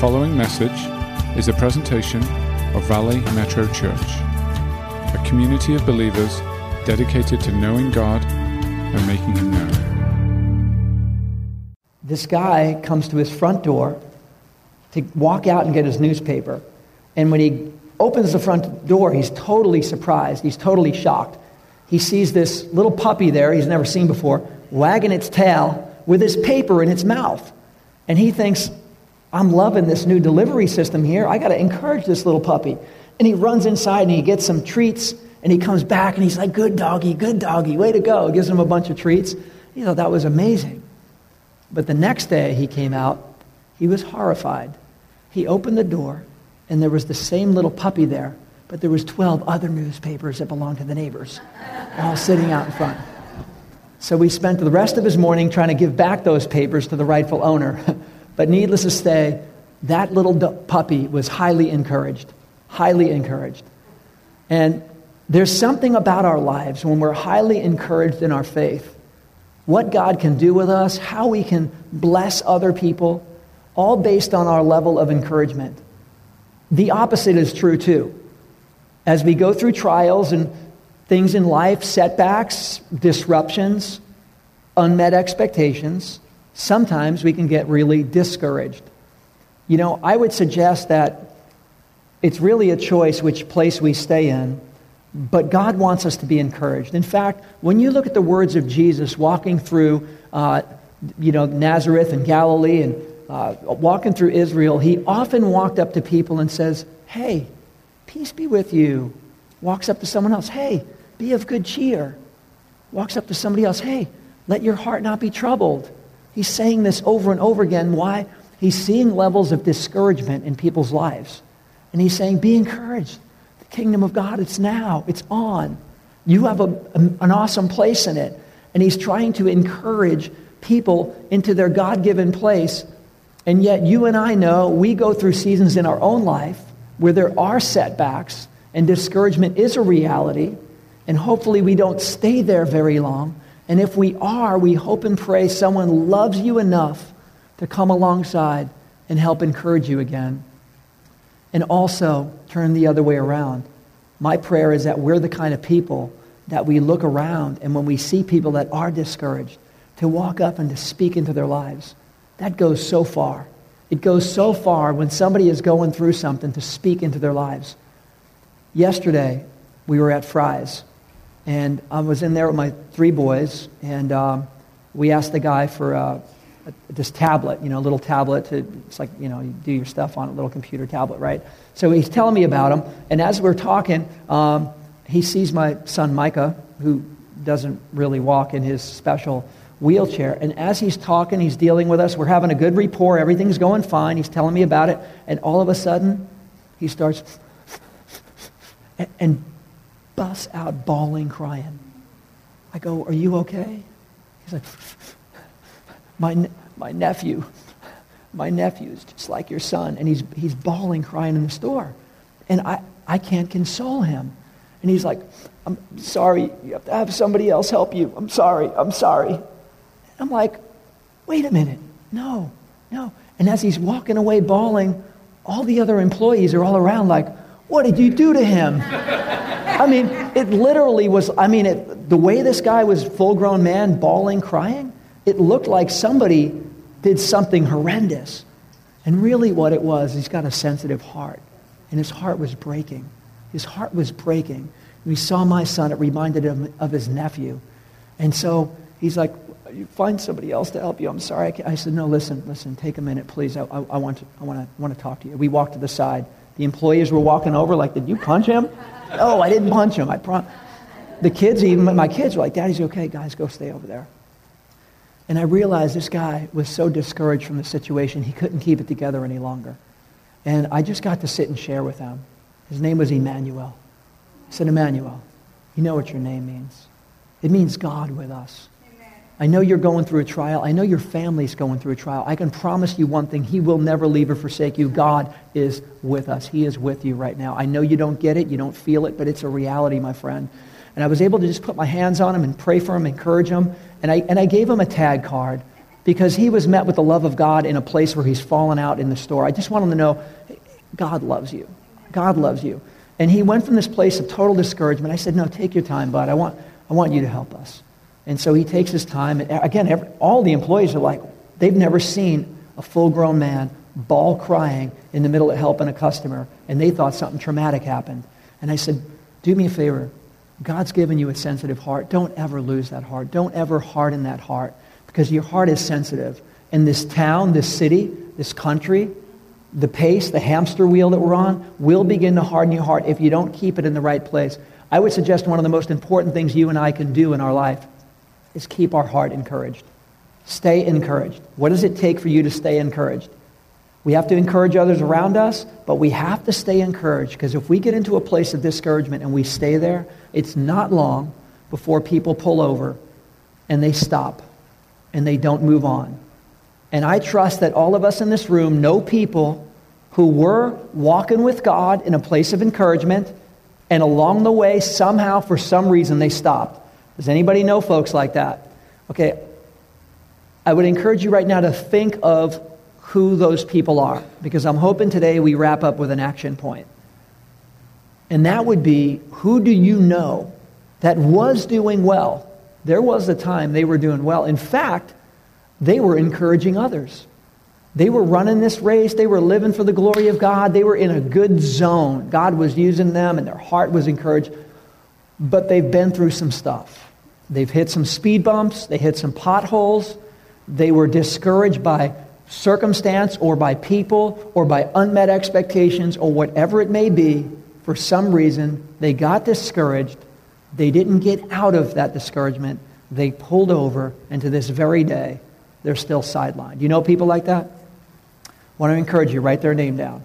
following message is a presentation of Valley Metro Church, a community of believers dedicated to knowing God and making Him known. This guy comes to his front door to walk out and get his newspaper. And when he opens the front door, he's totally surprised. He's totally shocked. He sees this little puppy there he's never seen before, wagging its tail with his paper in its mouth. And he thinks, I'm loving this new delivery system here. I got to encourage this little puppy. And he runs inside and he gets some treats and he comes back and he's like, Good doggy, good doggy, way to go. Gives him a bunch of treats. You know, that was amazing. But the next day he came out, he was horrified. He opened the door and there was the same little puppy there, but there was 12 other newspapers that belonged to the neighbors, all sitting out in front. So we spent the rest of his morning trying to give back those papers to the rightful owner. but needless to say, that little puppy was highly encouraged, highly encouraged. And there's something about our lives when we're highly encouraged in our faith. What God can do with us, how we can bless other people, all based on our level of encouragement. The opposite is true too. As we go through trials and things in life, setbacks, disruptions, unmet expectations, sometimes we can get really discouraged. You know, I would suggest that it's really a choice which place we stay in but God wants us to be encouraged. In fact, when you look at the words of Jesus walking through, uh, you know, Nazareth and Galilee and uh, walking through Israel, he often walked up to people and says, Hey, peace be with you. Walks up to someone else, Hey, be of good cheer. Walks up to somebody else, Hey, let your heart not be troubled. He's saying this over and over again. Why? He's seeing levels of discouragement in people's lives. And he's saying, Be encouraged The kingdom of God. It's now, it's on. You have a, a, an awesome place in it. And he's trying to encourage people into their God given place. And yet, you and I know we go through seasons in our own life where there are setbacks and discouragement is a reality. And hopefully, we don't stay there very long. And if we are, we hope and pray someone loves you enough to come alongside and help encourage you again and also turn the other way around. My prayer is that we're the kind of people that we look around and when we see people that are discouraged, to walk up and to speak into their lives. That goes so far. It goes so far when somebody is going through something to speak into their lives. Yesterday, we were at Fry's, and I was in there with my three boys, and um, we asked the guy for uh, this tablet, you know, a little tablet. To, it's like, you know, you do your stuff on a little computer tablet, right? So he's telling me about him. And as we're talking, um, he sees my son Micah, who doesn't really walk in his special wheelchair. And as he's talking, he's dealing with us. We're having a good rapport. Everything's going fine. He's telling me about it. And all of a sudden, he starts and, and busts out bawling, crying. I go, Are you okay? He's like, my, my nephew, my nephew is just like your son. And he's, he's bawling, crying in the store. And I, I can't console him. And he's like, I'm sorry. You have to have somebody else help you. I'm sorry. I'm sorry. I'm like, wait a minute. No, no. And as he's walking away bawling, all the other employees are all around like, what did you do to him? I mean, it literally was, I mean, it, the way this guy was full grown man bawling, crying, it looked like somebody did something horrendous. And really, what it was, he's got a sensitive heart. And his heart was breaking. His heart was breaking. We saw my son, it reminded him of his nephew. And so he's like, Find somebody else to help you. I'm sorry. I, I said, No, listen, listen, take a minute, please. I, I, I, want to, I, want to, I want to talk to you. We walked to the side. The employees were walking over, like, Did you punch him? no, I didn't punch him. I prom-. The kids, even my kids, were like, Daddy's okay, guys, go stay over there. And I realized this guy was so discouraged from the situation, he couldn't keep it together any longer. And I just got to sit and share with him. His name was Emmanuel. I said, Emmanuel, you know what your name means. It means God with us. I know you're going through a trial. I know your family's going through a trial. I can promise you one thing. He will never leave or forsake you. God is with us. He is with you right now. I know you don't get it. You don't feel it, but it's a reality, my friend. And I was able to just put my hands on him and pray for him, encourage him. And I, and I gave him a tag card because he was met with the love of God in a place where he's fallen out in the store. I just want him to know God loves you. God loves you. And he went from this place of total discouragement. I said, No, take your time, bud. I want, I want you to help us. And so he takes his time. And again, every, all the employees are like, they've never seen a full grown man bawl crying in the middle of helping a customer. And they thought something traumatic happened. And I said, Do me a favor. God's given you a sensitive heart. Don't ever lose that heart. Don't ever harden that heart because your heart is sensitive. And this town, this city, this country, the pace, the hamster wheel that we're on, will begin to harden your heart if you don't keep it in the right place. I would suggest one of the most important things you and I can do in our life is keep our heart encouraged. Stay encouraged. What does it take for you to stay encouraged? We have to encourage others around us, but we have to stay encouraged because if we get into a place of discouragement and we stay there, it's not long before people pull over and they stop and they don't move on. And I trust that all of us in this room know people who were walking with God in a place of encouragement, and along the way, somehow, for some reason, they stopped. Does anybody know folks like that? Okay, I would encourage you right now to think of who those people are, because I'm hoping today we wrap up with an action point. And that would be who do you know that was doing well? There was a time they were doing well. In fact, they were encouraging others. They were running this race. They were living for the glory of God. They were in a good zone. God was using them and their heart was encouraged. But they've been through some stuff. They've hit some speed bumps. They hit some potholes. They were discouraged by circumstance or by people or by unmet expectations or whatever it may be. For some reason, they got discouraged. They didn't get out of that discouragement. They pulled over, and to this very day, they're still sidelined. You know people like that? I want to encourage you, write their name down.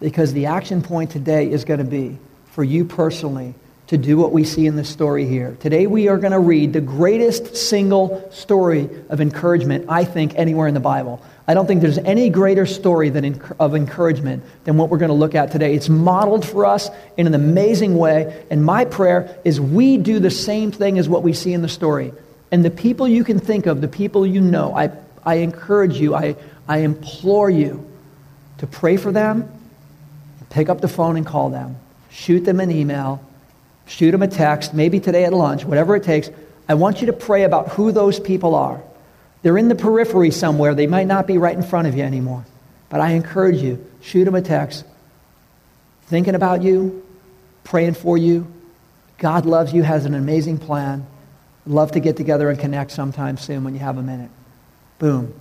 Because the action point today is going to be for you personally to do what we see in this story here. Today we are going to read the greatest single story of encouragement, I think, anywhere in the Bible. I don't think there's any greater story than, of encouragement than what we're going to look at today. It's modeled for us in an amazing way, and my prayer is we do the same thing as what we see in the story. And the people you can think of, the people you know, I, I encourage you, I, I implore you to pray for them, pick up the phone and call them, shoot them an email, shoot them a text, maybe today at lunch, whatever it takes. I want you to pray about who those people are. They're in the periphery somewhere. They might not be right in front of you anymore. But I encourage you, shoot them a text. Thinking about you, praying for you. God loves you, has an amazing plan. Love to get together and connect sometime soon when you have a minute. Boom.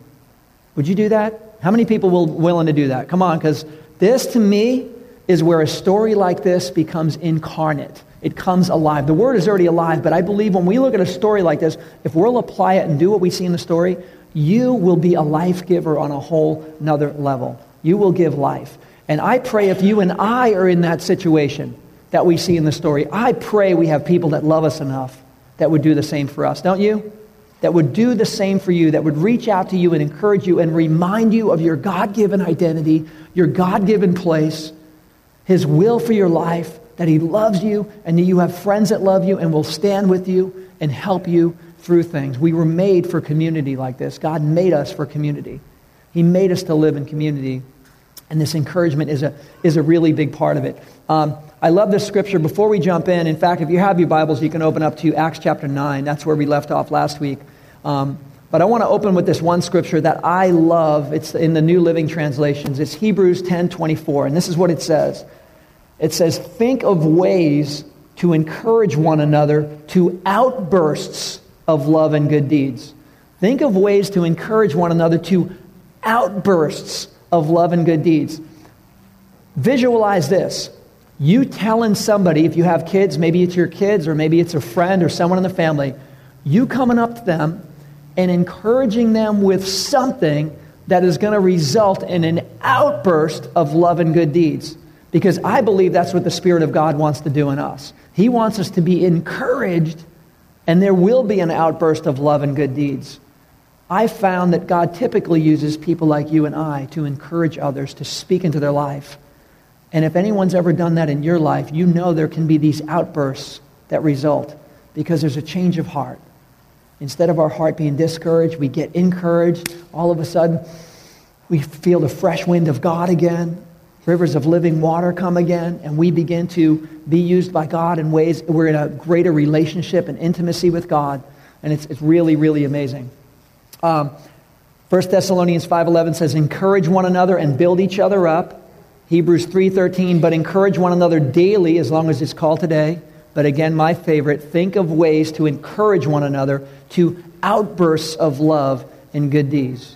Would you do that? How many people will willing to do that? Come on, because this to me is where a story like this becomes incarnate. It comes alive. The word is already alive, but I believe when we look at a story like this, if we'll apply it and do what we see in the story, you will be a life giver on a whole nother level. You will give life. And I pray if you and I are in that situation that we see in the story, I pray we have people that love us enough that would do the same for us, don't you? That would do the same for you, that would reach out to you and encourage you and remind you of your God given identity, your God given place, His will for your life, that He loves you, and that you have friends that love you and will stand with you and help you through things. We were made for community like this. God made us for community. He made us to live in community. And this encouragement is a, is a really big part of it. Um, I love this scripture. Before we jump in, in fact, if you have your Bibles, you can open up to Acts chapter 9. That's where we left off last week. Um, but I want to open with this one scripture that I love. It's in the New Living Translations. It's Hebrews 10 24. And this is what it says It says, Think of ways to encourage one another to outbursts of love and good deeds. Think of ways to encourage one another to outbursts of love and good deeds. Visualize this. You telling somebody, if you have kids, maybe it's your kids or maybe it's a friend or someone in the family, you coming up to them and encouraging them with something that is going to result in an outburst of love and good deeds. Because I believe that's what the Spirit of God wants to do in us. He wants us to be encouraged, and there will be an outburst of love and good deeds. I found that God typically uses people like you and I to encourage others, to speak into their life. And if anyone's ever done that in your life, you know there can be these outbursts that result because there's a change of heart. Instead of our heart being discouraged, we get encouraged. All of a sudden, we feel the fresh wind of God again. Rivers of living water come again, and we begin to be used by God in ways we're in a greater relationship and intimacy with God. And it's, it's really, really amazing. Um, 1 Thessalonians 5.11 says, encourage one another and build each other up. Hebrews 3.13, but encourage one another daily as long as it's called today. But again, my favorite, think of ways to encourage one another to outbursts of love and good deeds.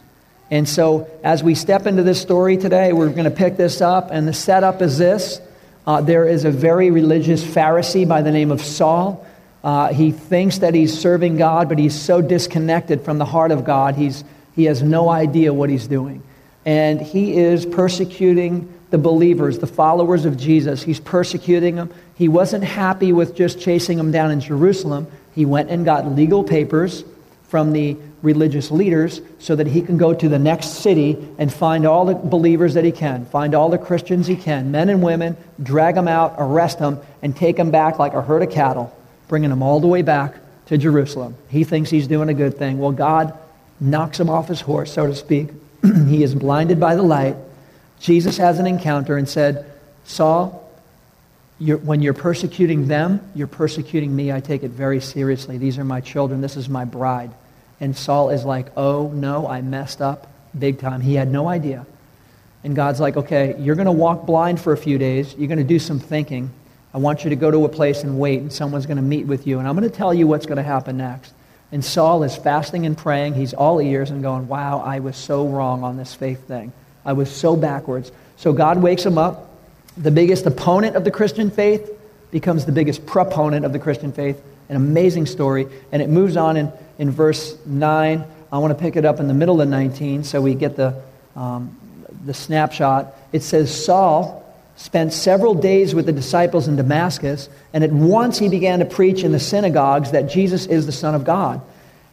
And so, as we step into this story today, we're going to pick this up, and the setup is this. Uh, there is a very religious Pharisee by the name of Saul. Uh, he thinks that he's serving God, but he's so disconnected from the heart of God, he's, he has no idea what he's doing. And he is persecuting the believers, the followers of Jesus. He's persecuting them. He wasn't happy with just chasing them down in Jerusalem. He went and got legal papers from the religious leaders so that he can go to the next city and find all the believers that he can, find all the Christians he can, men and women, drag them out, arrest them, and take them back like a herd of cattle, bringing them all the way back to Jerusalem. He thinks he's doing a good thing. Well, God knocks him off his horse, so to speak. he is blinded by the light. Jesus has an encounter and said, Saul, you're, when you're persecuting them, you're persecuting me. I take it very seriously. These are my children. This is my bride. And Saul is like, oh, no, I messed up big time. He had no idea. And God's like, okay, you're going to walk blind for a few days. You're going to do some thinking. I want you to go to a place and wait, and someone's going to meet with you. And I'm going to tell you what's going to happen next. And Saul is fasting and praying. He's all ears and going, wow, I was so wrong on this faith thing. I was so backwards. So God wakes him up. The biggest opponent of the Christian faith becomes the biggest proponent of the Christian faith. An amazing story. And it moves on in, in verse 9. I want to pick it up in the middle of 19 so we get the, um, the snapshot. It says, Saul spent several days with the disciples in Damascus, and at once he began to preach in the synagogues that Jesus is the Son of God.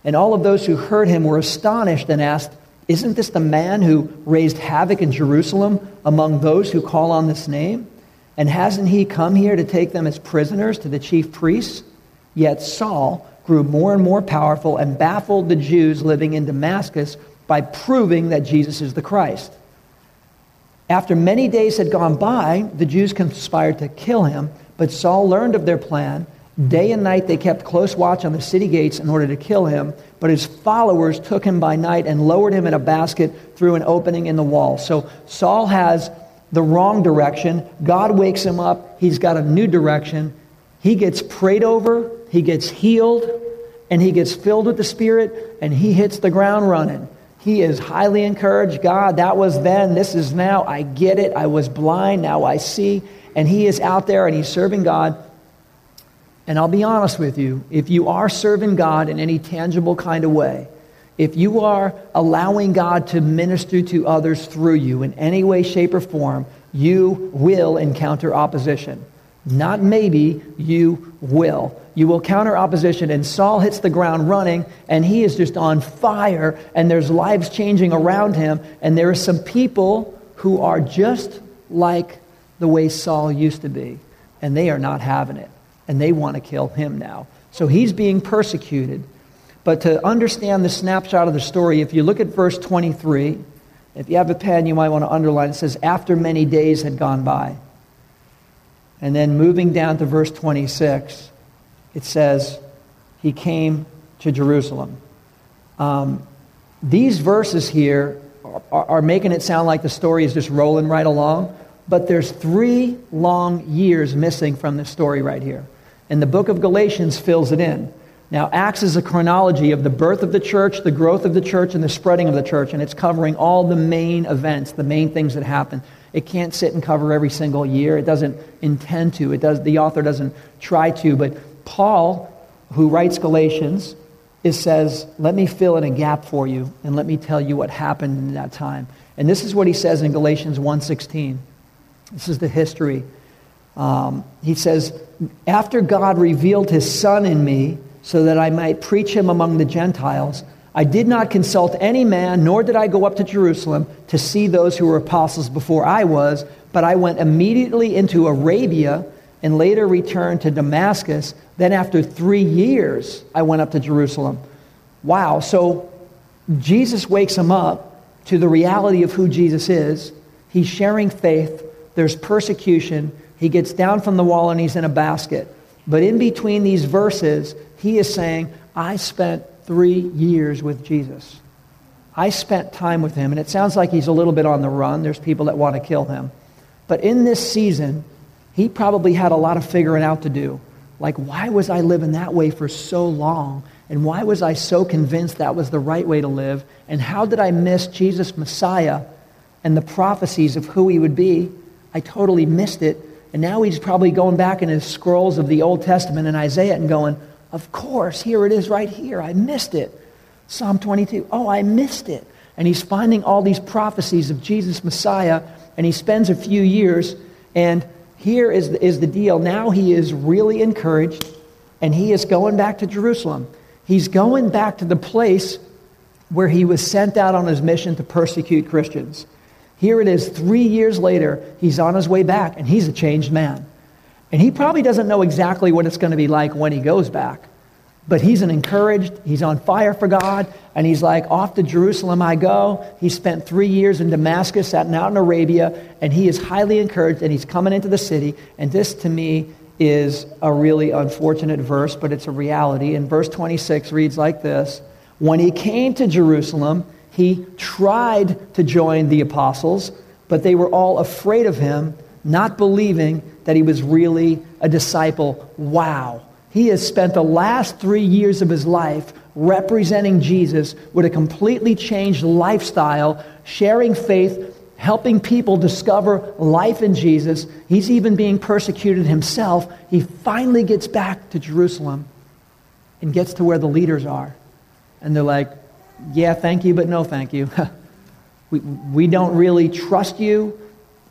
And all of those who heard him were astonished and asked, Isn't this the man who raised havoc in Jerusalem among those who call on this name? And hasn't he come here to take them as prisoners to the chief priests? Yet Saul grew more and more powerful and baffled the Jews living in Damascus by proving that Jesus is the Christ. After many days had gone by, the Jews conspired to kill him, but Saul learned of their plan. Day and night they kept close watch on the city gates in order to kill him, but his followers took him by night and lowered him in a basket through an opening in the wall. So Saul has the wrong direction. God wakes him up. He's got a new direction. He gets prayed over, he gets healed, and he gets filled with the Spirit, and he hits the ground running. He is highly encouraged. God, that was then, this is now. I get it. I was blind, now I see. And he is out there and he's serving God. And I'll be honest with you if you are serving God in any tangible kind of way, if you are allowing God to minister to others through you in any way, shape, or form, you will encounter opposition. Not maybe, you will. You will counter opposition, and Saul hits the ground running, and he is just on fire, and there's lives changing around him, and there are some people who are just like the way Saul used to be, and they are not having it, and they want to kill him now. So he's being persecuted. But to understand the snapshot of the story, if you look at verse 23, if you have a pen, you might want to underline it. Says, After many days had gone by. And then moving down to verse 26, it says, He came to Jerusalem. Um, these verses here are, are making it sound like the story is just rolling right along, but there's three long years missing from this story right here. And the book of Galatians fills it in. Now, Acts is a chronology of the birth of the church, the growth of the church, and the spreading of the church, and it's covering all the main events, the main things that happen. It can't sit and cover every single year. It doesn't intend to. It does, the author doesn't try to. But Paul, who writes Galatians, it says, Let me fill in a gap for you and let me tell you what happened in that time. And this is what he says in Galatians 1.16. This is the history. Um, he says, After God revealed his Son in me so that I might preach him among the Gentiles, I did not consult any man, nor did I go up to Jerusalem to see those who were apostles before I was, but I went immediately into Arabia and later returned to Damascus. Then, after three years, I went up to Jerusalem. wow. So Jesus wakes him up to the reality of who Jesus is. He's sharing faith. There's persecution. He gets down from the wall and he's in a basket. But in between these verses, he is saying, I spent three years with Jesus. I spent time with him. And it sounds like he's a little bit on the run. There's people that want to kill him. But in this season, he probably had a lot of figuring out to do. Like, why was I living that way for so long? And why was I so convinced that was the right way to live? And how did I miss Jesus Messiah and the prophecies of who he would be? I totally missed it. And now he's probably going back in his scrolls of the Old Testament and Isaiah and going, Of course, here it is right here. I missed it. Psalm 22. Oh, I missed it. And he's finding all these prophecies of Jesus Messiah, and he spends a few years. And here is the, is the deal. Now he is really encouraged, and he is going back to Jerusalem. He's going back to the place where he was sent out on his mission to persecute Christians. Here it is, three years later, he's on his way back, and he's a changed man. And he probably doesn't know exactly what it's going to be like when he goes back. But he's an encouraged, he's on fire for God, and he's like, off to Jerusalem I go. He spent three years in Damascus, sat out in Arabia, and he is highly encouraged, and he's coming into the city. And this, to me, is a really unfortunate verse, but it's a reality. And verse 26 reads like this When he came to Jerusalem, he tried to join the apostles, but they were all afraid of him, not believing that he was really a disciple. Wow. He has spent the last three years of his life representing Jesus with a completely changed lifestyle, sharing faith helping people discover life in Jesus. He's even being persecuted himself. He finally gets back to Jerusalem and gets to where the leaders are. And they're like, yeah, thank you, but no thank you. we, we don't really trust you,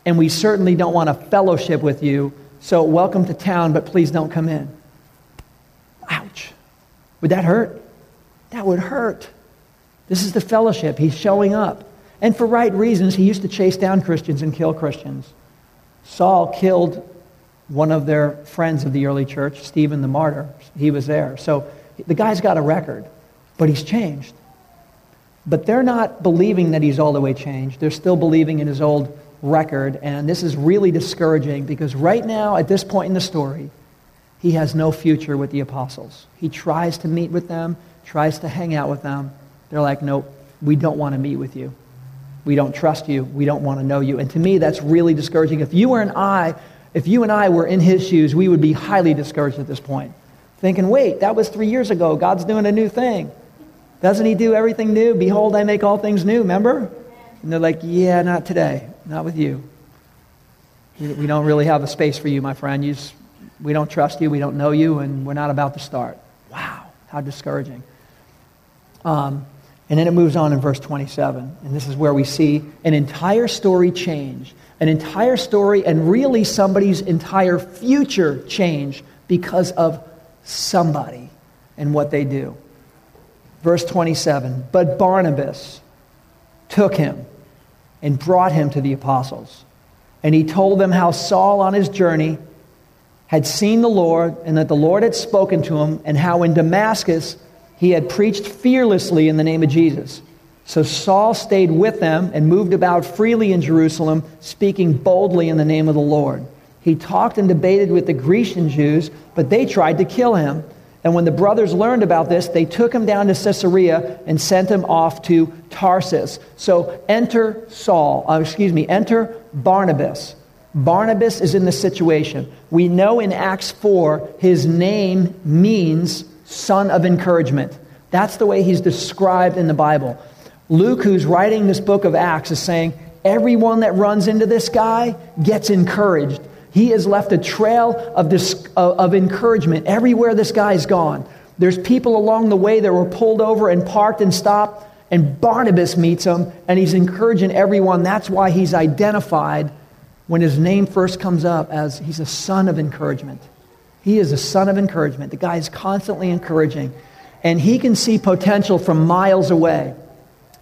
and we certainly don't want a fellowship with you. So, welcome to town, but please don't come in. Ouch. Would that hurt? That would hurt. This is the fellowship. He's showing up. And for right reasons, he used to chase down Christians and kill Christians. Saul killed one of their friends of the early church, Stephen the martyr. He was there. So the guy's got a record, but he's changed. But they're not believing that he's all the way changed. They're still believing in his old record. And this is really discouraging because right now, at this point in the story, he has no future with the apostles. He tries to meet with them, tries to hang out with them. They're like, nope, we don't want to meet with you. We don't trust you. We don't want to know you. And to me, that's really discouraging. If you were an I, if you and I were in his shoes, we would be highly discouraged at this point. Thinking, wait, that was three years ago. God's doing a new thing. Doesn't he do everything new? Behold, I make all things new, remember? And they're like, yeah, not today. Not with you. We don't really have a space for you, my friend. You just, we don't trust you. We don't know you, and we're not about to start. Wow, how discouraging. Um, and then it moves on in verse 27. And this is where we see an entire story change. An entire story and really somebody's entire future change because of somebody and what they do. Verse 27 But Barnabas took him and brought him to the apostles. And he told them how Saul on his journey had seen the Lord and that the Lord had spoken to him, and how in Damascus he had preached fearlessly in the name of Jesus. So Saul stayed with them and moved about freely in Jerusalem, speaking boldly in the name of the Lord. He talked and debated with the Grecian Jews, but they tried to kill him. And when the brothers learned about this, they took him down to Caesarea and sent him off to Tarsus. So enter Saul, uh, excuse me, enter Barnabas. Barnabas is in the situation. We know in Acts 4 his name means son of encouragement. That's the way he's described in the Bible. Luke, who's writing this book of Acts, is saying everyone that runs into this guy gets encouraged. He has left a trail of, dis- uh, of encouragement everywhere this guy's gone. There's people along the way that were pulled over and parked and stopped, and Barnabas meets them, and he's encouraging everyone. That's why he's identified when his name first comes up as he's a son of encouragement. He is a son of encouragement. The guy is constantly encouraging, and he can see potential from miles away.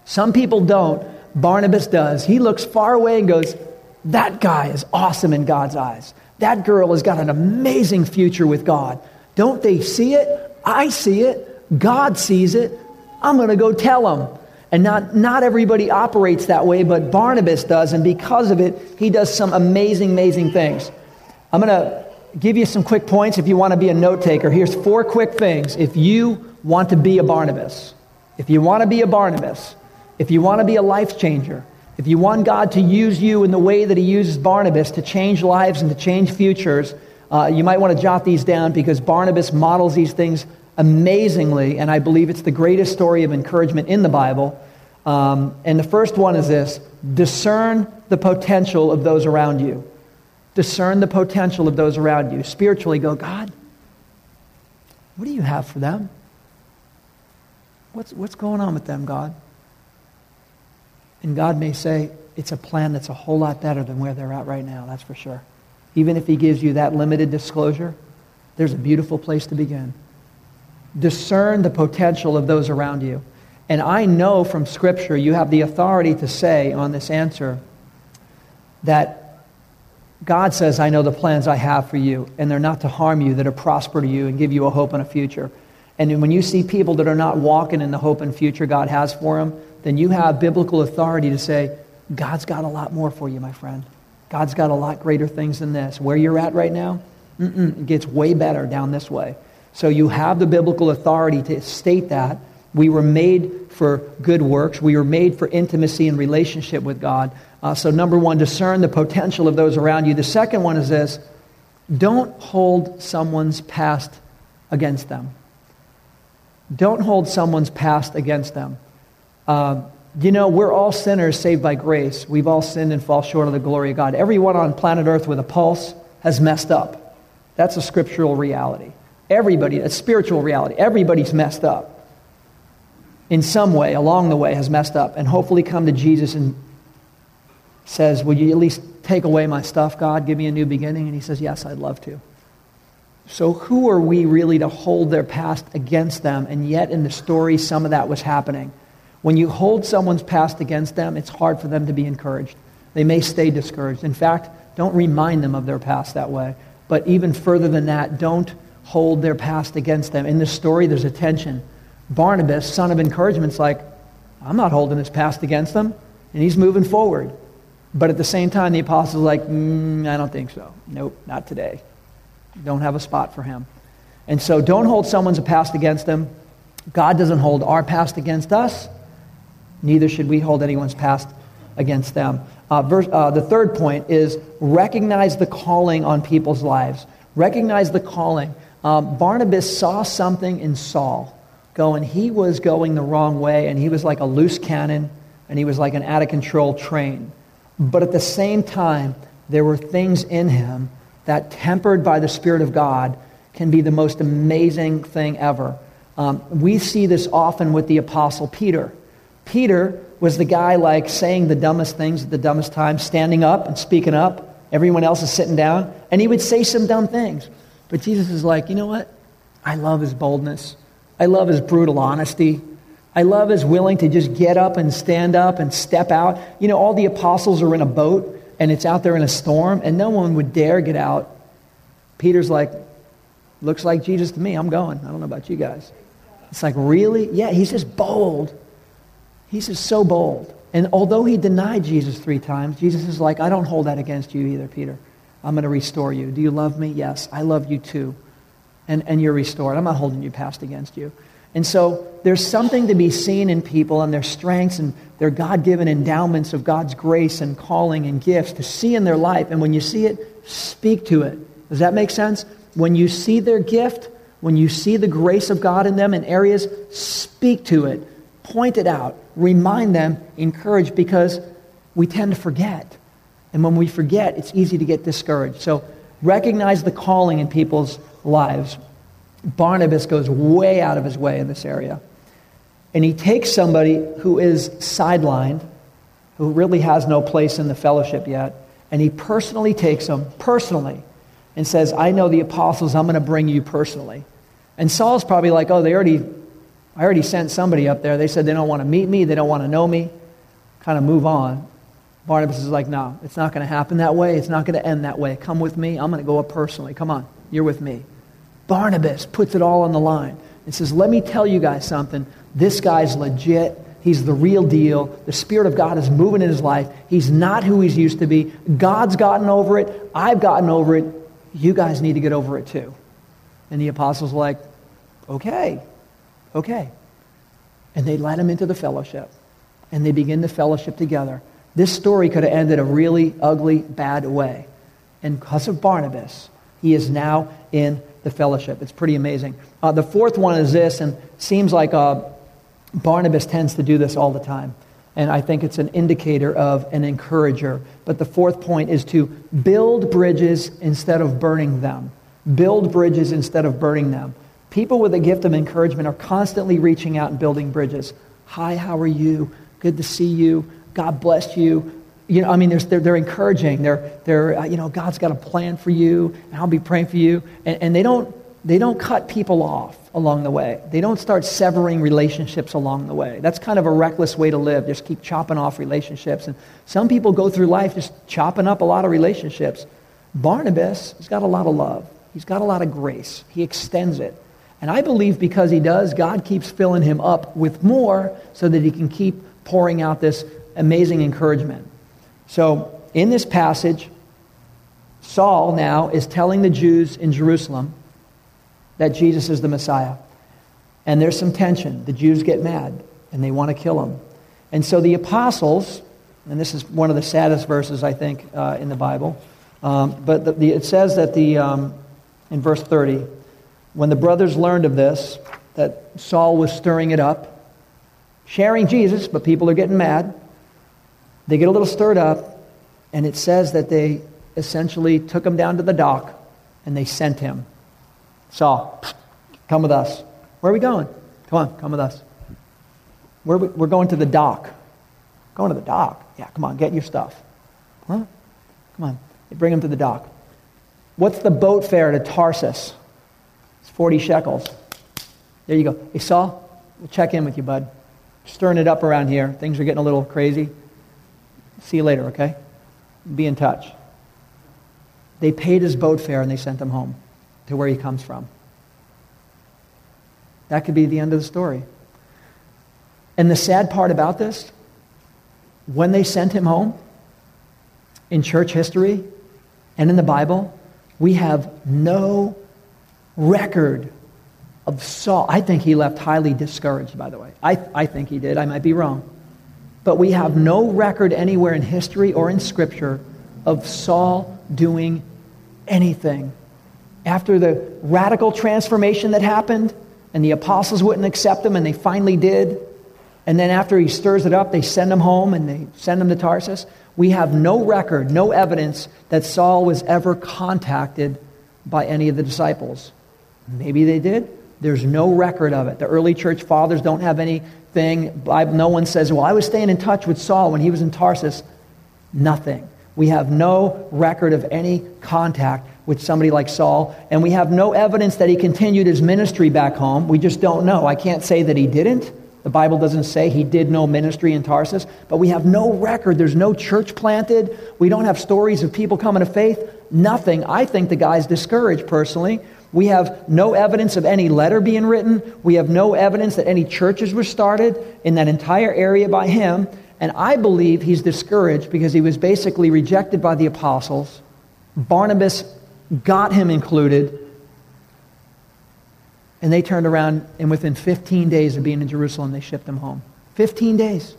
Some people don't. Barnabas does. He looks far away and goes, That guy is awesome in God's eyes. That girl has got an amazing future with God. Don't they see it? I see it. God sees it. I'm going to go tell them. And not, not everybody operates that way, but Barnabas does. And because of it, he does some amazing, amazing things. I'm going to give you some quick points if you want to be a note taker. Here's four quick things if you want to be a Barnabas. If you want to be a Barnabas, if you want to be a life changer, if you want God to use you in the way that He uses Barnabas to change lives and to change futures, uh, you might want to jot these down because Barnabas models these things amazingly, and I believe it's the greatest story of encouragement in the Bible. Um, and the first one is this discern the potential of those around you. Discern the potential of those around you. Spiritually, go, God, what do you have for them? What's, what's going on with them, God? And God may say, it's a plan that's a whole lot better than where they're at right now, that's for sure. Even if He gives you that limited disclosure, there's a beautiful place to begin. Discern the potential of those around you. And I know from Scripture you have the authority to say on this answer that God says, I know the plans I have for you, and they're not to harm you, that are prosper to you and give you a hope and a future. And when you see people that are not walking in the hope and future God has for them, then you have biblical authority to say, God's got a lot more for you, my friend. God's got a lot greater things than this. Where you're at right now, it gets way better down this way. So you have the biblical authority to state that. We were made for good works. We were made for intimacy and relationship with God. Uh, so, number one, discern the potential of those around you. The second one is this don't hold someone's past against them. Don't hold someone's past against them. Uh, you know, we're all sinners saved by grace. We've all sinned and fall short of the glory of God. Everyone on planet Earth with a pulse has messed up. That's a scriptural reality. Everybody, a spiritual reality. Everybody's messed up. In some way, along the way, has messed up. And hopefully come to Jesus and says, Will you at least take away my stuff, God? Give me a new beginning? And he says, Yes, I'd love to. So, who are we really to hold their past against them? And yet, in the story, some of that was happening. When you hold someone's past against them, it's hard for them to be encouraged. They may stay discouraged. In fact, don't remind them of their past that way. But even further than that, don't hold their past against them. In this story, there's a tension. Barnabas, son of encouragement, is like, I'm not holding his past against them. And he's moving forward. But at the same time, the apostles are like, mm, I don't think so. Nope, not today. Don't have a spot for him. And so don't hold someone's past against them. God doesn't hold our past against us. Neither should we hold anyone's past against them. Uh, verse, uh, the third point is recognize the calling on people's lives. Recognize the calling. Um, Barnabas saw something in Saul going, he was going the wrong way, and he was like a loose cannon, and he was like an out of control train. But at the same time, there were things in him that, tempered by the Spirit of God, can be the most amazing thing ever. Um, we see this often with the Apostle Peter. Peter was the guy like saying the dumbest things at the dumbest time, standing up and speaking up. Everyone else is sitting down, and he would say some dumb things. But Jesus is like, you know what? I love his boldness. I love his brutal honesty. I love his willing to just get up and stand up and step out. You know, all the apostles are in a boat and it's out there in a storm and no one would dare get out. Peter's like, looks like Jesus to me. I'm going. I don't know about you guys. It's like, really? Yeah, he's just bold. He's just so bold. And although he denied Jesus three times, Jesus is like, I don't hold that against you either, Peter. I'm going to restore you. Do you love me? Yes, I love you too. And, and you're restored. I'm not holding you past against you. And so there's something to be seen in people and their strengths and their God given endowments of God's grace and calling and gifts to see in their life. And when you see it, speak to it. Does that make sense? When you see their gift, when you see the grace of God in them in areas, speak to it, point it out, remind them, encourage, because we tend to forget. And when we forget, it's easy to get discouraged. So recognize the calling in people's lives. Barnabas goes way out of his way in this area. And he takes somebody who is sidelined, who really has no place in the fellowship yet, and he personally takes them, personally, and says, I know the apostles, I'm going to bring you personally. And Saul's probably like, oh, they already, I already sent somebody up there. They said they don't want to meet me, they don't want to know me. Kind of move on. Barnabas is like, no, it's not going to happen that way. It's not going to end that way. Come with me. I'm going to go up personally. Come on, you're with me. Barnabas puts it all on the line and says, Let me tell you guys something. this guy's legit. He's the real deal. The Spirit of God is moving in his life. He's not who he's used to be. God's gotten over it. I've gotten over it. You guys need to get over it too. And the apostles like, okay, okay. And they let him into the fellowship. And they begin the fellowship together. This story could have ended a really ugly, bad way. And because of Barnabas, he is now in the fellowship. It's pretty amazing. Uh, the fourth one is this, and seems like uh, Barnabas tends to do this all the time. And I think it's an indicator of an encourager. But the fourth point is to build bridges instead of burning them. Build bridges instead of burning them. People with a gift of encouragement are constantly reaching out and building bridges. Hi, how are you? Good to see you. God bless you. You know, I mean, they're, they're encouraging. They're, they're uh, you know, God's got a plan for you, and I'll be praying for you. And, and they, don't, they don't cut people off along the way. They don't start severing relationships along the way. That's kind of a reckless way to live. Just keep chopping off relationships. And some people go through life just chopping up a lot of relationships. Barnabas has got a lot of love. He's got a lot of grace. He extends it. And I believe because he does, God keeps filling him up with more so that he can keep pouring out this amazing encouragement. So, in this passage, Saul now is telling the Jews in Jerusalem that Jesus is the Messiah. And there's some tension. The Jews get mad and they want to kill him. And so the apostles, and this is one of the saddest verses, I think, uh, in the Bible, um, but the, the, it says that the, um, in verse 30, when the brothers learned of this, that Saul was stirring it up, sharing Jesus, but people are getting mad, they get a little stirred up, and it says that they essentially took him down to the dock and they sent him. Saul, come with us. Where are we going? Come on, come with us. We're, we're going to the dock. Going to the dock? Yeah, come on, get your stuff. Huh? Come on. They bring him to the dock. What's the boat fare to Tarsus? It's 40 shekels. There you go. Hey, Saul, we'll check in with you, bud. Stirring it up around here. Things are getting a little crazy. See you later, okay? Be in touch. They paid his boat fare and they sent him home to where he comes from. That could be the end of the story. And the sad part about this, when they sent him home, in church history and in the Bible, we have no record of Saul. I think he left highly discouraged, by the way. I, I think he did. I might be wrong. But we have no record anywhere in history or in Scripture of Saul doing anything. After the radical transformation that happened, and the apostles wouldn't accept him, and they finally did, and then after he stirs it up, they send him home and they send him to Tarsus. We have no record, no evidence that Saul was ever contacted by any of the disciples. Maybe they did. There's no record of it. The early church fathers don't have anything. No one says, well, I was staying in touch with Saul when he was in Tarsus. Nothing. We have no record of any contact with somebody like Saul, and we have no evidence that he continued his ministry back home. We just don't know. I can't say that he didn't. The Bible doesn't say he did no ministry in Tarsus, but we have no record. There's no church planted. We don't have stories of people coming to faith. Nothing. I think the guy's discouraged personally. We have no evidence of any letter being written. We have no evidence that any churches were started in that entire area by him. And I believe he's discouraged because he was basically rejected by the apostles. Barnabas got him included. And they turned around, and within 15 days of being in Jerusalem, they shipped him home. 15 days.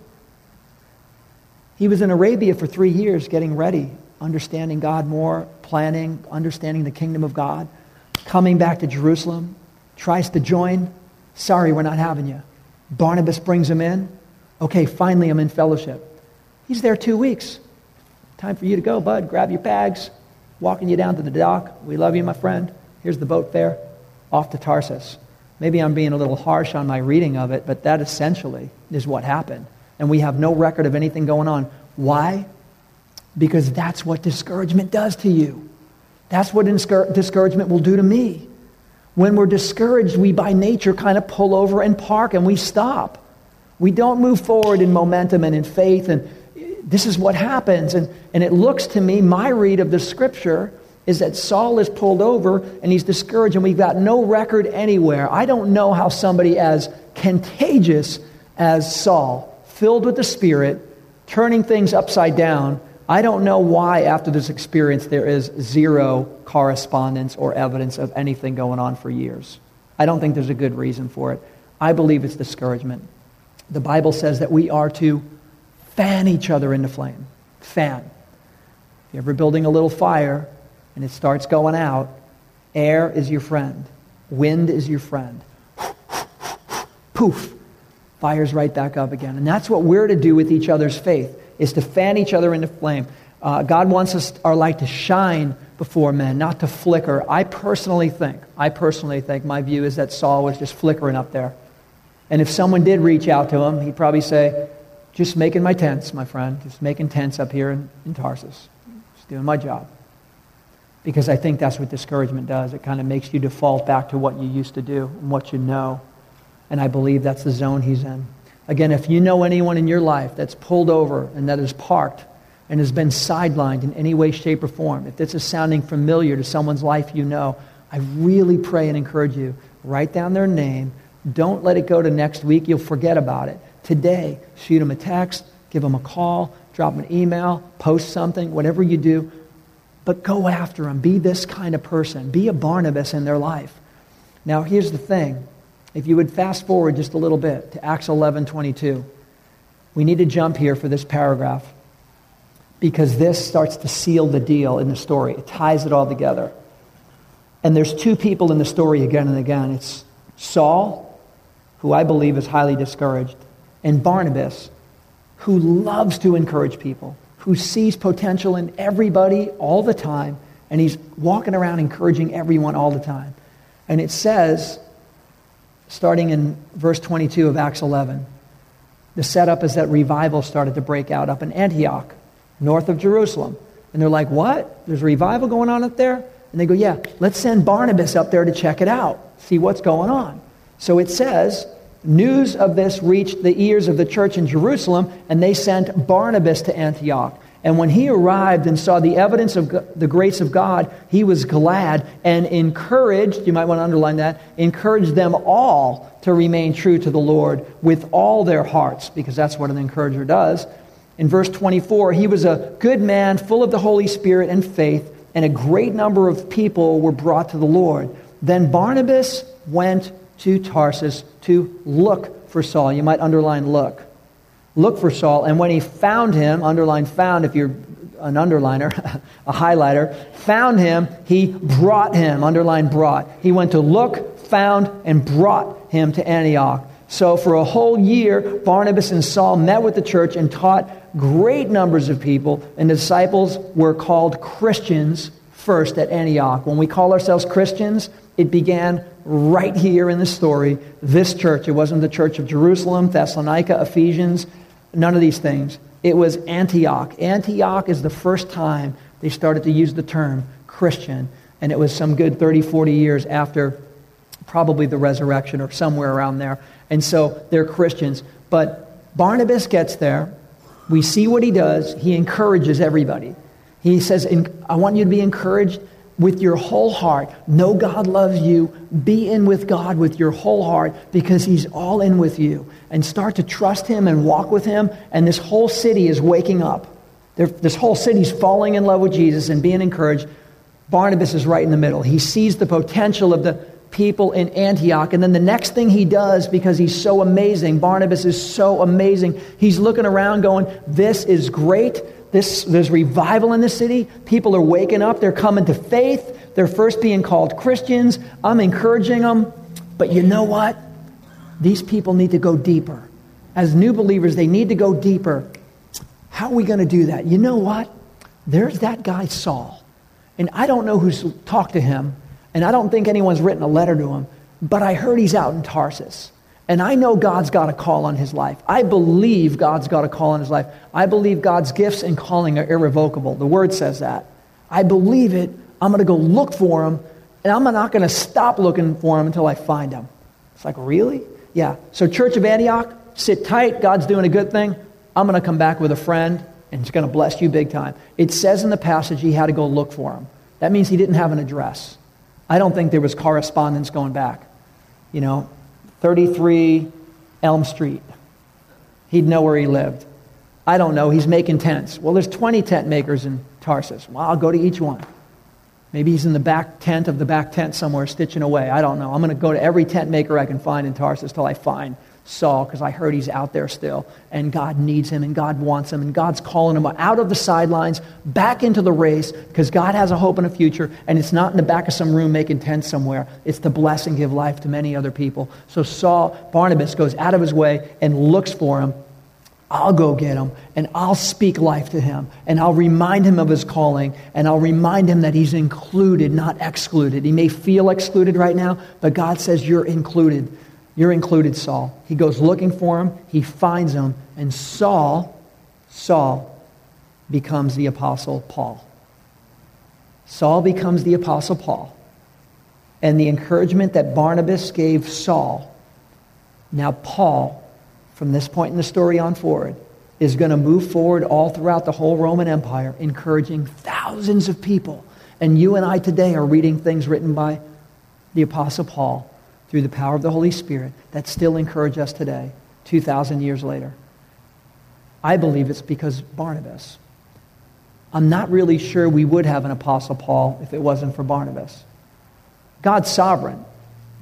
He was in Arabia for three years getting ready, understanding God more, planning, understanding the kingdom of God, coming back to Jerusalem, tries to join. Sorry, we're not having you. Barnabas brings him in. Okay, finally, I'm in fellowship. He's there two weeks. Time for you to go, bud. Grab your bags. Walking you down to the dock. We love you, my friend. Here's the boat fare off to Tarsus. Maybe I'm being a little harsh on my reading of it, but that essentially is what happened. And we have no record of anything going on. Why? Because that's what discouragement does to you. That's what discouragement will do to me. When we're discouraged, we by nature kind of pull over and park and we stop. We don't move forward in momentum and in faith. And eh, this is what happens. And, and it looks to me, my read of the scripture is that Saul is pulled over and he's discouraged, and we've got no record anywhere. I don't know how somebody as contagious as Saul, filled with the Spirit, turning things upside down, I don't know why, after this experience, there is zero correspondence or evidence of anything going on for years. I don't think there's a good reason for it. I believe it's discouragement. The Bible says that we are to fan each other into flame. Fan. If you're ever building a little fire and it starts going out, air is your friend, wind is your friend. Poof, fire's right back up again. And that's what we're to do with each other's faith, is to fan each other into flame. Uh, God wants us, our light to shine before men, not to flicker. I personally think, I personally think, my view is that Saul was just flickering up there. And if someone did reach out to him, he'd probably say, just making my tents, my friend, just making tents up here in, in Tarsus, just doing my job. Because I think that's what discouragement does. It kind of makes you default back to what you used to do and what you know. And I believe that's the zone he's in. Again, if you know anyone in your life that's pulled over and that is parked and has been sidelined in any way, shape, or form, if this is sounding familiar to someone's life you know, I really pray and encourage you write down their name. Don't let it go to next week. You'll forget about it. Today, shoot them a text, give them a call, drop them an email, post something, whatever you do. But go after them. Be this kind of person. Be a Barnabas in their life. Now, here's the thing if you would fast forward just a little bit to Acts 11 22, we need to jump here for this paragraph because this starts to seal the deal in the story. It ties it all together. And there's two people in the story again and again it's Saul, who I believe is highly discouraged, and Barnabas, who loves to encourage people, who sees potential in everybody all the time, and he's walking around encouraging everyone all the time. And it says starting in verse 22 of Acts 11. The setup is that revival started to break out up in Antioch, north of Jerusalem. And they're like, What? There's revival going on up there? And they go, Yeah, let's send Barnabas up there to check it out, see what's going on. So it says, News of this reached the ears of the church in Jerusalem, and they sent Barnabas to Antioch. And when he arrived and saw the evidence of the grace of God, he was glad and encouraged, you might want to underline that, encouraged them all to remain true to the Lord with all their hearts, because that's what an encourager does. In verse 24, he was a good man, full of the Holy Spirit and faith, and a great number of people were brought to the Lord. Then Barnabas went to Tarsus to look for Saul. You might underline look look for Saul. And when he found him, underline found if you're an underliner, a highlighter, found him, he brought him, underline brought. He went to look, found, and brought him to Antioch. So for a whole year, Barnabas and Saul met with the church and taught great numbers of people, and the disciples were called Christians first at Antioch. When we call ourselves Christians, it began right here in the story, this church. It wasn't the church of Jerusalem, Thessalonica, Ephesians. None of these things. It was Antioch. Antioch is the first time they started to use the term Christian. And it was some good 30, 40 years after probably the resurrection or somewhere around there. And so they're Christians. But Barnabas gets there. We see what he does. He encourages everybody. He says, I want you to be encouraged with your whole heart. Know God loves you. Be in with God with your whole heart because He's all in with you. And start to trust Him and walk with Him. And this whole city is waking up. They're, this whole city's falling in love with Jesus and being encouraged. Barnabas is right in the middle. He sees the potential of the people in Antioch. And then the next thing he does, because he's so amazing, Barnabas is so amazing, he's looking around going, This is great. This, there's revival in the city. People are waking up. They're coming to faith. They're first being called Christians. I'm encouraging them. But you know what? These people need to go deeper. As new believers, they need to go deeper. How are we going to do that? You know what? There's that guy, Saul. And I don't know who's talked to him, and I don't think anyone's written a letter to him, but I heard he's out in Tarsus. And I know God's got a call on his life. I believe God's got a call on his life. I believe God's gifts and calling are irrevocable. The word says that. I believe it. I'm going to go look for him, and I'm not going to stop looking for him until I find him. It's like, really? Yeah. So, Church of Antioch, sit tight. God's doing a good thing. I'm going to come back with a friend, and it's going to bless you big time. It says in the passage he had to go look for him. That means he didn't have an address. I don't think there was correspondence going back. You know, 33 Elm Street. He'd know where he lived. I don't know. He's making tents. Well, there's 20 tent makers in Tarsus. Well, I'll go to each one. Maybe he's in the back tent of the back tent somewhere stitching away. I don't know. I'm going to go to every tent maker I can find in Tarsus till I find Saul because I heard he's out there still. And God needs him and God wants him. And God's calling him out of the sidelines, back into the race because God has a hope and a future. And it's not in the back of some room making tents somewhere. It's to bless and give life to many other people. So Saul, Barnabas goes out of his way and looks for him. I'll go get him and I'll speak life to him and I'll remind him of his calling and I'll remind him that he's included, not excluded. He may feel excluded right now, but God says you're included. You're included, Saul. He goes looking for him, he finds him, and Saul, Saul, becomes the Apostle Paul. Saul becomes the Apostle Paul. And the encouragement that Barnabas gave Saul, now Paul, from this point in the story on forward, is going to move forward all throughout the whole Roman Empire, encouraging thousands of people. And you and I today are reading things written by the Apostle Paul through the power of the Holy Spirit that still encourage us today, 2,000 years later? I believe it's because Barnabas. I'm not really sure we would have an Apostle Paul if it wasn't for Barnabas. God's sovereign,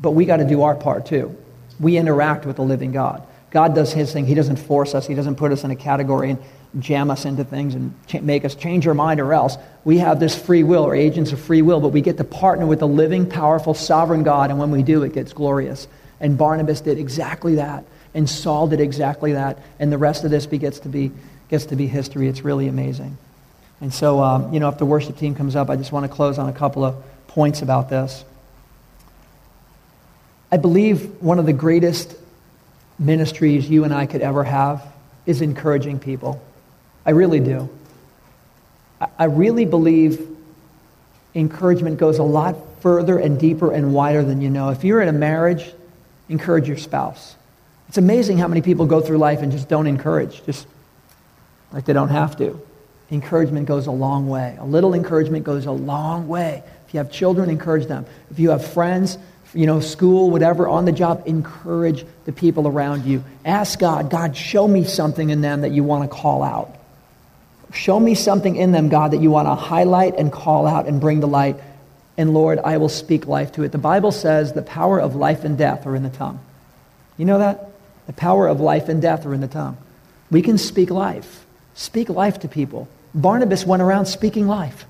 but we got to do our part too. We interact with the living God. God does his thing. He doesn't force us, He doesn't put us in a category and jam us into things and ch- make us change our mind or else. We have this free will, or agents of free will, but we get to partner with the living, powerful, sovereign God, and when we do, it gets glorious. And Barnabas did exactly that, and Saul did exactly that, and the rest of this gets to be, gets to be history. It's really amazing. And so, um, you know, if the worship team comes up, I just want to close on a couple of points about this. I believe one of the greatest ministries you and I could ever have is encouraging people. I really do. I really believe encouragement goes a lot further and deeper and wider than you know. If you're in a marriage, encourage your spouse. It's amazing how many people go through life and just don't encourage, just like they don't have to. Encouragement goes a long way. A little encouragement goes a long way. If you have children, encourage them. If you have friends, you know, school, whatever, on the job, encourage the people around you. Ask God, God, show me something in them that you want to call out. Show me something in them, God, that you want to highlight and call out and bring to light. And Lord, I will speak life to it. The Bible says the power of life and death are in the tongue. You know that? The power of life and death are in the tongue. We can speak life. Speak life to people. Barnabas went around speaking life.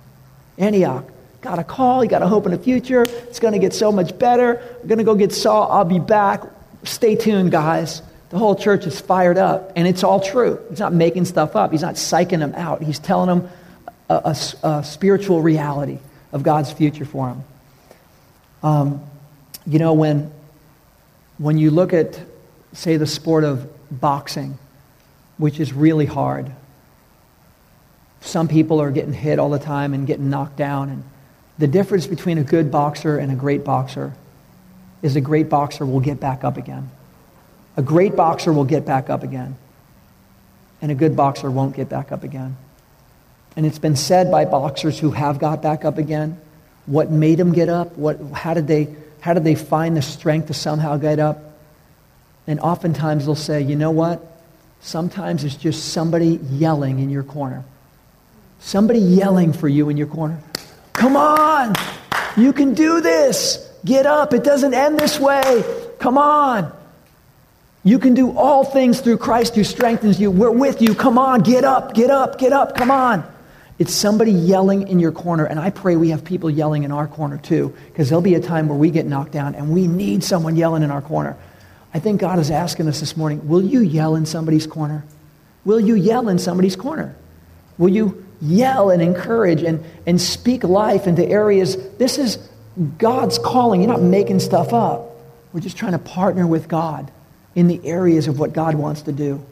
Antioch, got a call, you got a hope in the future. It's going to get so much better. I'm going to go get Saul. I'll be back. Stay tuned, guys. The whole church is fired up, and it's all true. He's not making stuff up. He's not psyching them out. He's telling them a, a, a spiritual reality of God's future for them. Um, you know, when, when you look at, say, the sport of boxing, which is really hard, some people are getting hit all the time and getting knocked down. And the difference between a good boxer and a great boxer is a great boxer will get back up again. A great boxer will get back up again, and a good boxer won't get back up again. And it's been said by boxers who have got back up again what made them get up, what, how, did they, how did they find the strength to somehow get up. And oftentimes they'll say, you know what? Sometimes it's just somebody yelling in your corner. Somebody yelling for you in your corner. Come on! You can do this! Get up! It doesn't end this way! Come on! You can do all things through Christ who strengthens you. We're with you. Come on, get up, get up, get up, come on. It's somebody yelling in your corner, and I pray we have people yelling in our corner too, because there'll be a time where we get knocked down and we need someone yelling in our corner. I think God is asking us this morning will you yell in somebody's corner? Will you yell in somebody's corner? Will you yell and encourage and, and speak life into areas? This is God's calling. You're not making stuff up. We're just trying to partner with God in the areas of what God wants to do.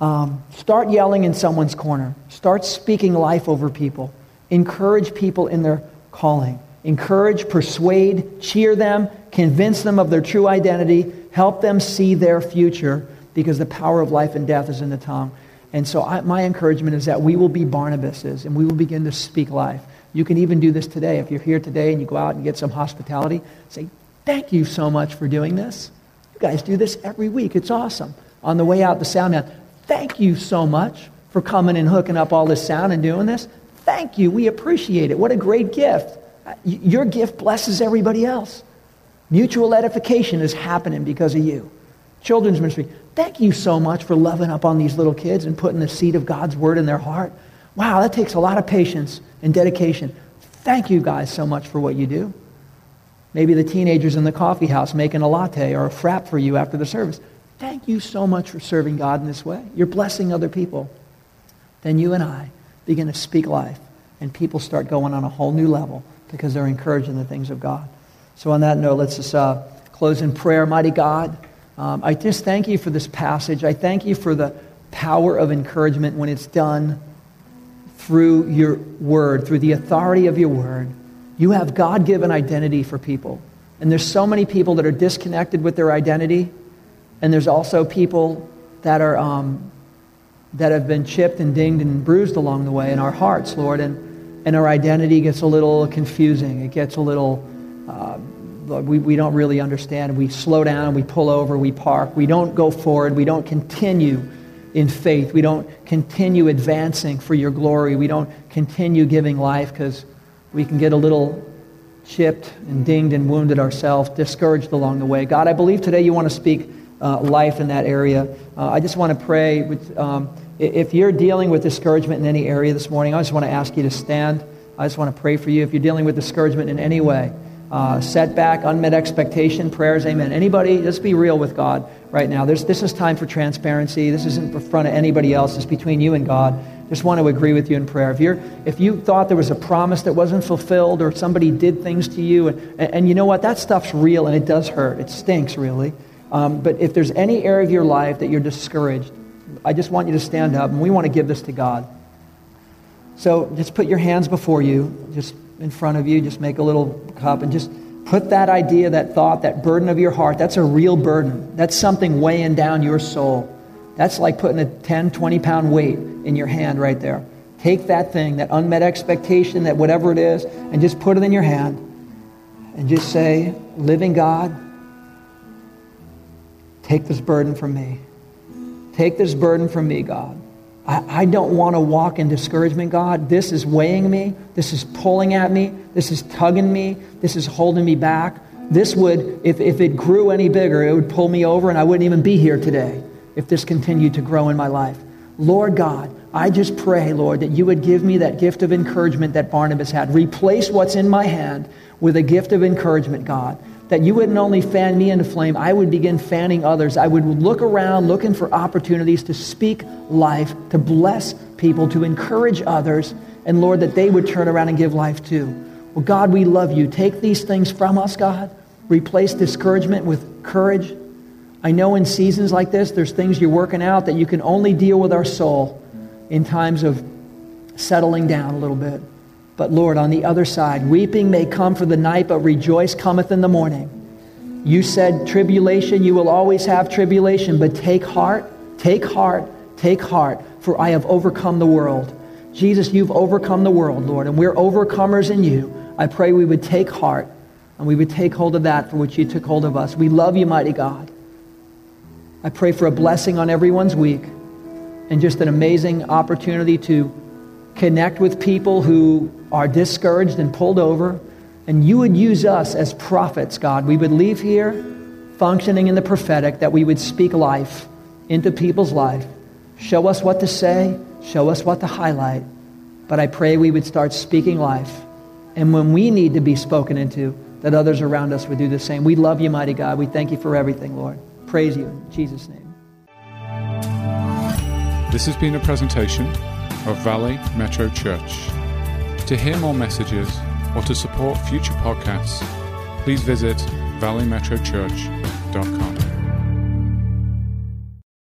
Um, start yelling in someone's corner. Start speaking life over people. Encourage people in their calling. Encourage, persuade, cheer them, convince them of their true identity, help them see their future because the power of life and death is in the tongue. And so I, my encouragement is that we will be Barnabases and we will begin to speak life. You can even do this today. If you're here today and you go out and get some hospitality, say, Thank you so much for doing this. You guys do this every week. It's awesome. On the way out, the sound man, thank you so much for coming and hooking up all this sound and doing this. Thank you. We appreciate it. What a great gift. Uh, your gift blesses everybody else. Mutual edification is happening because of you. Children's ministry, thank you so much for loving up on these little kids and putting the seed of God's word in their heart. Wow, that takes a lot of patience and dedication. Thank you guys so much for what you do. Maybe the teenagers in the coffee house making a latte or a frap for you after the service. Thank you so much for serving God in this way. You're blessing other people. Then you and I begin to speak life, and people start going on a whole new level because they're encouraging the things of God. So, on that note, let's just uh, close in prayer. Mighty God, um, I just thank you for this passage. I thank you for the power of encouragement when it's done through your word, through the authority of your word. You have God given identity for people. And there's so many people that are disconnected with their identity. And there's also people that are um, that have been chipped and dinged and bruised along the way in our hearts, Lord. And, and our identity gets a little confusing. It gets a little, uh, we, we don't really understand. We slow down, we pull over, we park. We don't go forward. We don't continue in faith. We don't continue advancing for your glory. We don't continue giving life because we can get a little chipped and dinged and wounded ourselves, discouraged along the way. God, I believe today you want to speak uh, life in that area. Uh, I just want to pray. With, um, if you're dealing with discouragement in any area this morning, I just want to ask you to stand. I just want to pray for you. If you're dealing with discouragement in any way, uh, setback, unmet expectation, prayers, amen. Anybody, let's be real with God right now. There's, this is time for transparency. This isn't in front of anybody else. It's between you and God. Just want to agree with you in prayer. If, you're, if you thought there was a promise that wasn't fulfilled or somebody did things to you, and, and, and you know what? That stuff's real and it does hurt. It stinks, really. Um, but if there's any area of your life that you're discouraged, I just want you to stand up and we want to give this to God. So just put your hands before you, just in front of you, just make a little cup and just put that idea, that thought, that burden of your heart. That's a real burden. That's something weighing down your soul. That's like putting a 10, 20 pound weight in your hand right there. Take that thing, that unmet expectation, that whatever it is, and just put it in your hand and just say, Living God, take this burden from me. Take this burden from me, God. I, I don't want to walk in discouragement, God. This is weighing me. This is pulling at me. This is tugging me. This is holding me back. This would, if, if it grew any bigger, it would pull me over and I wouldn't even be here today if this continued to grow in my life. Lord God, I just pray, Lord, that you would give me that gift of encouragement that Barnabas had. Replace what's in my hand with a gift of encouragement, God. That you wouldn't only fan me into flame, I would begin fanning others. I would look around looking for opportunities to speak life, to bless people, to encourage others, and Lord, that they would turn around and give life too. Well, God, we love you. Take these things from us, God. Replace discouragement with courage I know in seasons like this, there's things you're working out that you can only deal with our soul in times of settling down a little bit. But Lord, on the other side, weeping may come for the night, but rejoice cometh in the morning. You said tribulation, you will always have tribulation, but take heart, take heart, take heart, for I have overcome the world. Jesus, you've overcome the world, Lord, and we're overcomers in you. I pray we would take heart and we would take hold of that for which you took hold of us. We love you, mighty God. I pray for a blessing on everyone's week and just an amazing opportunity to connect with people who are discouraged and pulled over. And you would use us as prophets, God. We would leave here functioning in the prophetic, that we would speak life into people's life. Show us what to say, show us what to highlight. But I pray we would start speaking life. And when we need to be spoken into, that others around us would do the same. We love you, mighty God. We thank you for everything, Lord praise you in Jesus' name. This has been a presentation of Valley Metro Church. To hear more messages or to support future podcasts, please visit valleymetrochurch.com.